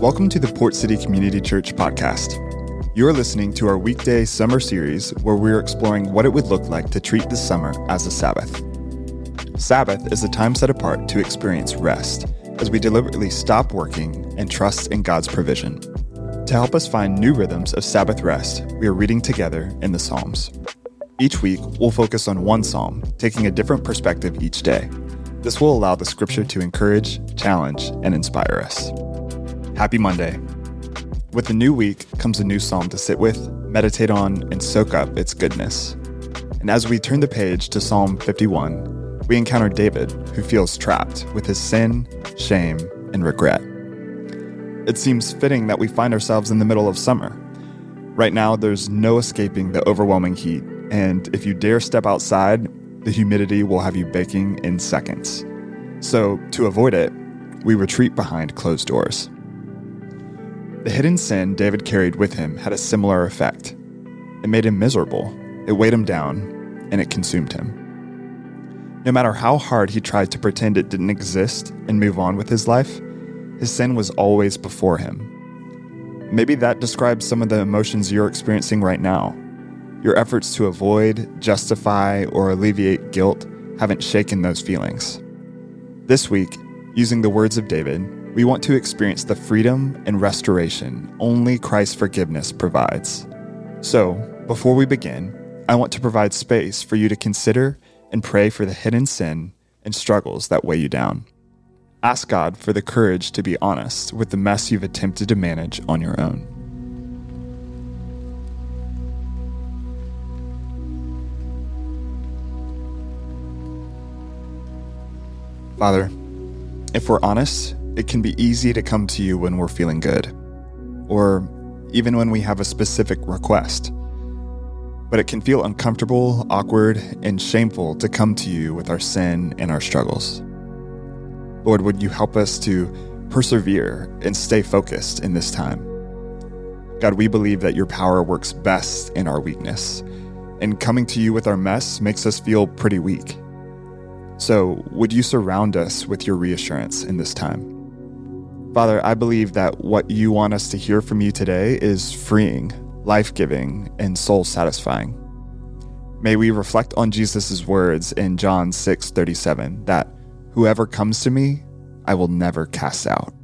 Welcome to the Port City Community Church podcast. You're listening to our weekday summer series where we're exploring what it would look like to treat the summer as a Sabbath. Sabbath is a time set apart to experience rest as we deliberately stop working and trust in God's provision. To help us find new rhythms of Sabbath rest, we are reading together in the Psalms. Each week, we'll focus on one psalm, taking a different perspective each day. This will allow the scripture to encourage, challenge, and inspire us. Happy Monday. With the new week comes a new psalm to sit with, meditate on, and soak up its goodness. And as we turn the page to Psalm 51, we encounter David, who feels trapped with his sin, shame, and regret. It seems fitting that we find ourselves in the middle of summer. Right now, there's no escaping the overwhelming heat, and if you dare step outside, the humidity will have you baking in seconds. So, to avoid it, we retreat behind closed doors. The hidden sin David carried with him had a similar effect. It made him miserable, it weighed him down, and it consumed him. No matter how hard he tried to pretend it didn't exist and move on with his life, his sin was always before him. Maybe that describes some of the emotions you're experiencing right now. Your efforts to avoid, justify, or alleviate guilt haven't shaken those feelings. This week, using the words of David, we want to experience the freedom and restoration only Christ's forgiveness provides. So, before we begin, I want to provide space for you to consider and pray for the hidden sin and struggles that weigh you down. Ask God for the courage to be honest with the mess you've attempted to manage on your own. Father, if we're honest, it can be easy to come to you when we're feeling good, or even when we have a specific request. But it can feel uncomfortable, awkward, and shameful to come to you with our sin and our struggles. Lord, would you help us to persevere and stay focused in this time? God, we believe that your power works best in our weakness, and coming to you with our mess makes us feel pretty weak. So, would you surround us with your reassurance in this time? Father, I believe that what you want us to hear from you today is freeing, life giving, and soul satisfying. May we reflect on Jesus' words in John 6 37 that whoever comes to me, I will never cast out.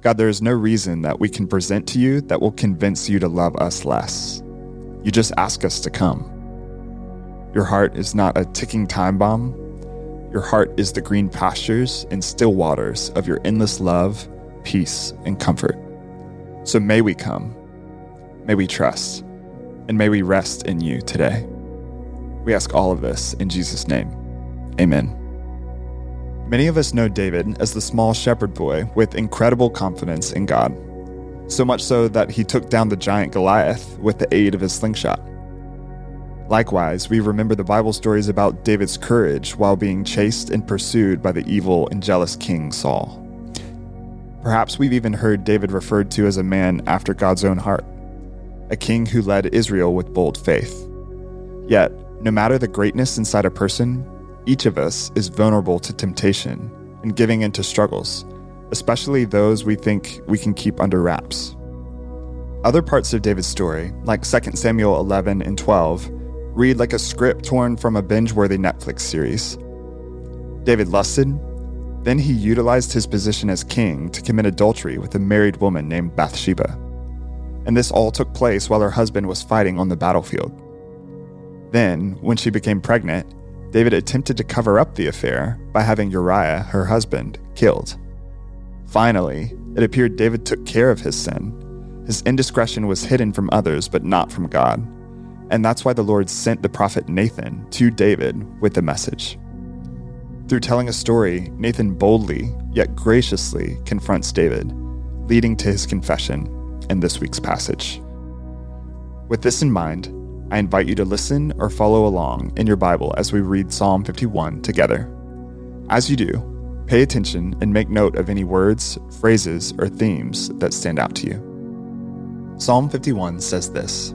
God, there is no reason that we can present to you that will convince you to love us less. You just ask us to come. Your heart is not a ticking time bomb, your heart is the green pastures and still waters of your endless love, peace, and comfort. So may we come, may we trust, and may we rest in you today. We ask all of this in Jesus' name. Amen. Many of us know David as the small shepherd boy with incredible confidence in God, so much so that he took down the giant Goliath with the aid of his slingshot. Likewise, we remember the Bible stories about David's courage while being chased and pursued by the evil and jealous king Saul. Perhaps we've even heard David referred to as a man after God's own heart, a king who led Israel with bold faith. Yet, no matter the greatness inside a person, each of us is vulnerable to temptation and giving into struggles, especially those we think we can keep under wraps. Other parts of David's story, like 2 Samuel 11 and 12, read like a script torn from a binge worthy Netflix series. David lusted, then he utilized his position as king to commit adultery with a married woman named Bathsheba. And this all took place while her husband was fighting on the battlefield. Then, when she became pregnant, David attempted to cover up the affair by having Uriah, her husband, killed. Finally, it appeared David took care of his sin. His indiscretion was hidden from others, but not from God. And that's why the Lord sent the prophet Nathan to David with the message. Through telling a story, Nathan boldly, yet graciously, confronts David, leading to his confession in this week's passage. With this in mind, I invite you to listen or follow along in your Bible as we read Psalm 51 together. As you do, pay attention and make note of any words, phrases, or themes that stand out to you. Psalm 51 says this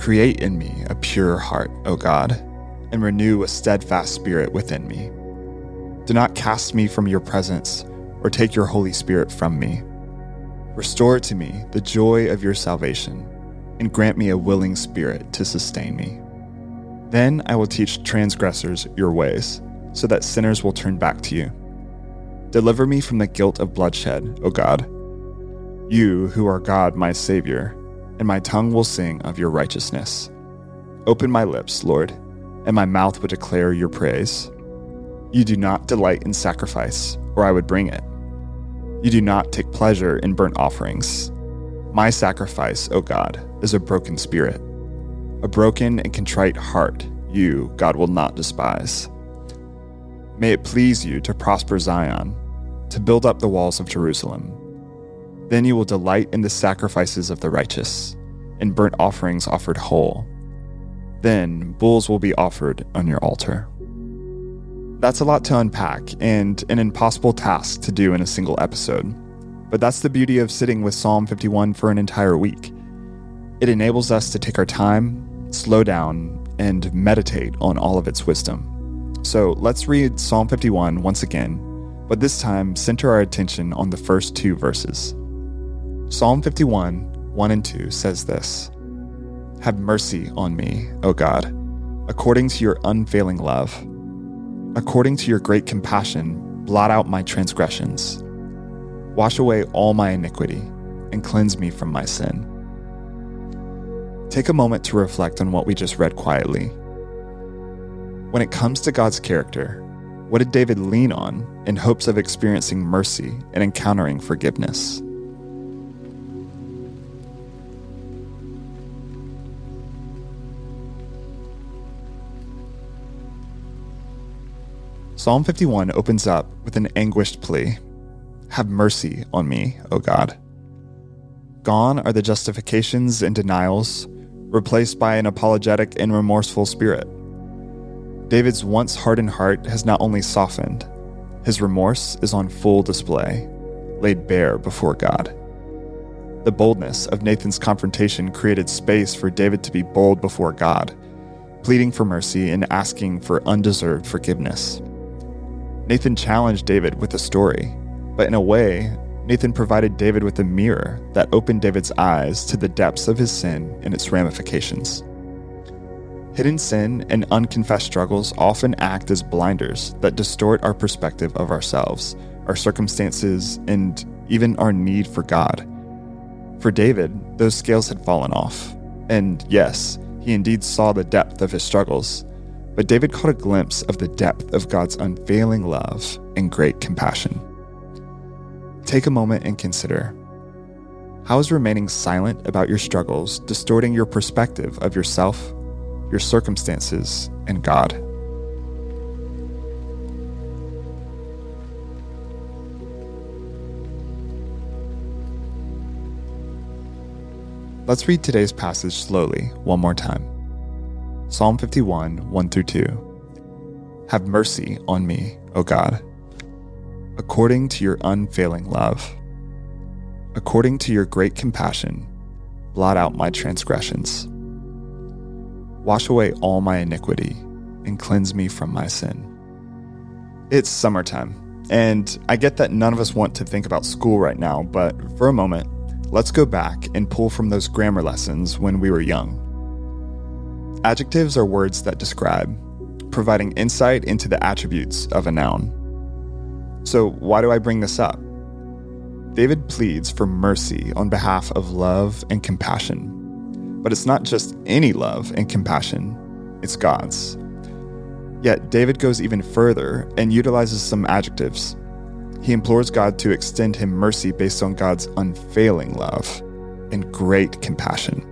Create in me a pure heart, O God, and renew a steadfast spirit within me. Do not cast me from your presence or take your Holy Spirit from me. Restore to me the joy of your salvation, and grant me a willing spirit to sustain me. Then I will teach transgressors your ways, so that sinners will turn back to you. Deliver me from the guilt of bloodshed, O God. You, who are God, my Savior, and my tongue will sing of your righteousness. Open my lips, Lord, and my mouth will declare your praise. You do not delight in sacrifice, or I would bring it. You do not take pleasure in burnt offerings. My sacrifice, O God, is a broken spirit. A broken and contrite heart, you, God, will not despise. May it please you to prosper Zion, to build up the walls of Jerusalem. Then you will delight in the sacrifices of the righteous, and burnt offerings offered whole. Then bulls will be offered on your altar. That's a lot to unpack and an impossible task to do in a single episode. But that's the beauty of sitting with Psalm 51 for an entire week. It enables us to take our time, slow down, and meditate on all of its wisdom. So let's read Psalm 51 once again, but this time center our attention on the first two verses. Psalm 51, 1 and 2 says this Have mercy on me, O God, according to your unfailing love According to your great compassion, blot out my transgressions. Wash away all my iniquity and cleanse me from my sin. Take a moment to reflect on what we just read quietly. When it comes to God's character, what did David lean on in hopes of experiencing mercy and encountering forgiveness? Psalm 51 opens up with an anguished plea Have mercy on me, O God. Gone are the justifications and denials, replaced by an apologetic and remorseful spirit. David's once hardened heart has not only softened, his remorse is on full display, laid bare before God. The boldness of Nathan's confrontation created space for David to be bold before God, pleading for mercy and asking for undeserved forgiveness. Nathan challenged David with a story, but in a way, Nathan provided David with a mirror that opened David's eyes to the depths of his sin and its ramifications. Hidden sin and unconfessed struggles often act as blinders that distort our perspective of ourselves, our circumstances, and even our need for God. For David, those scales had fallen off. And yes, he indeed saw the depth of his struggles, but David caught a glimpse of the depth of God's unfailing love and great compassion. Take a moment and consider how is remaining silent about your struggles distorting your perspective of yourself, your circumstances, and God? Let's read today's passage slowly one more time. Psalm 51, 1 through 2. Have mercy on me, O God, according to your unfailing love. According to your great compassion, blot out my transgressions. Wash away all my iniquity and cleanse me from my sin. It's summertime, and I get that none of us want to think about school right now, but for a moment, let's go back and pull from those grammar lessons when we were young. Adjectives are words that describe, providing insight into the attributes of a noun. So, why do I bring this up? David pleads for mercy on behalf of love and compassion. But it's not just any love and compassion, it's God's. Yet David goes even further and utilizes some adjectives. He implores God to extend him mercy based on God's unfailing love and great compassion.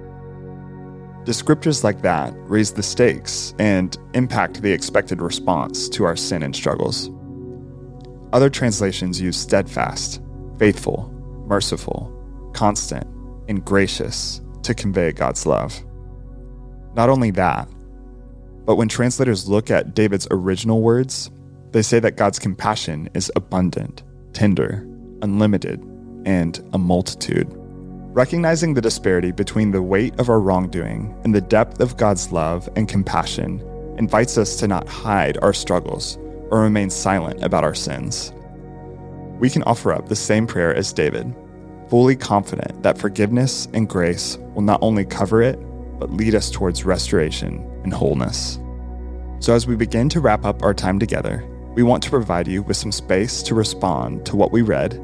Descriptors like that raise the stakes and impact the expected response to our sin and struggles. Other translations use steadfast, faithful, merciful, constant, and gracious to convey God's love. Not only that, but when translators look at David's original words, they say that God's compassion is abundant, tender, unlimited, and a multitude. Recognizing the disparity between the weight of our wrongdoing and the depth of God's love and compassion invites us to not hide our struggles or remain silent about our sins. We can offer up the same prayer as David, fully confident that forgiveness and grace will not only cover it, but lead us towards restoration and wholeness. So, as we begin to wrap up our time together, we want to provide you with some space to respond to what we read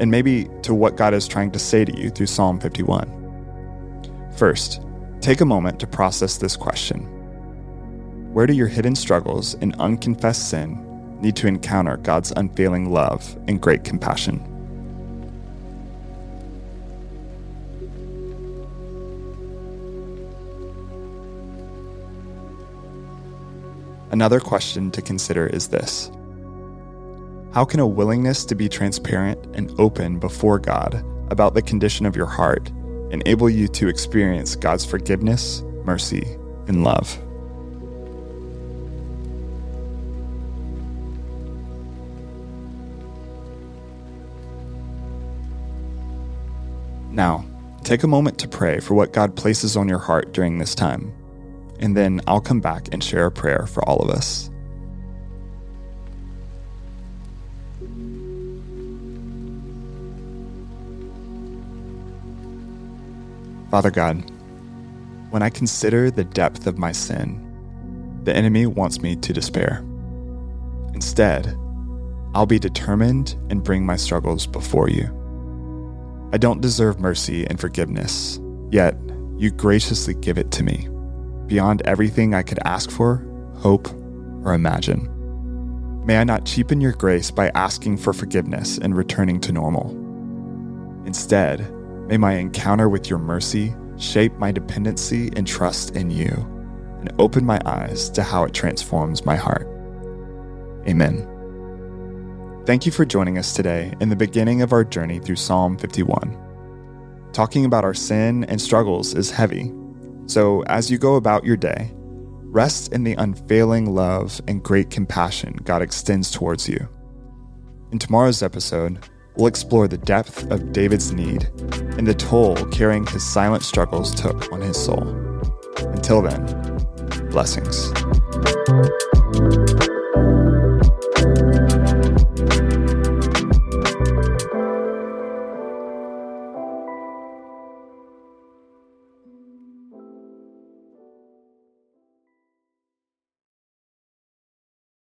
and maybe to what God is trying to say to you through Psalm 51. First, take a moment to process this question Where do your hidden struggles and unconfessed sin need to encounter God's unfailing love and great compassion? Another question to consider is this How can a willingness to be transparent and open before God about the condition of your heart enable you to experience God's forgiveness, mercy, and love? Now, take a moment to pray for what God places on your heart during this time and then I'll come back and share a prayer for all of us. Father God, when I consider the depth of my sin, the enemy wants me to despair. Instead, I'll be determined and bring my struggles before you. I don't deserve mercy and forgiveness, yet you graciously give it to me beyond everything I could ask for, hope, or imagine. May I not cheapen your grace by asking for forgiveness and returning to normal. Instead, may my encounter with your mercy shape my dependency and trust in you and open my eyes to how it transforms my heart. Amen. Thank you for joining us today in the beginning of our journey through Psalm 51. Talking about our sin and struggles is heavy so, as you go about your day, rest in the unfailing love and great compassion God extends towards you. In tomorrow's episode, we'll explore the depth of David's need and the toll carrying his silent struggles took on his soul. Until then, blessings.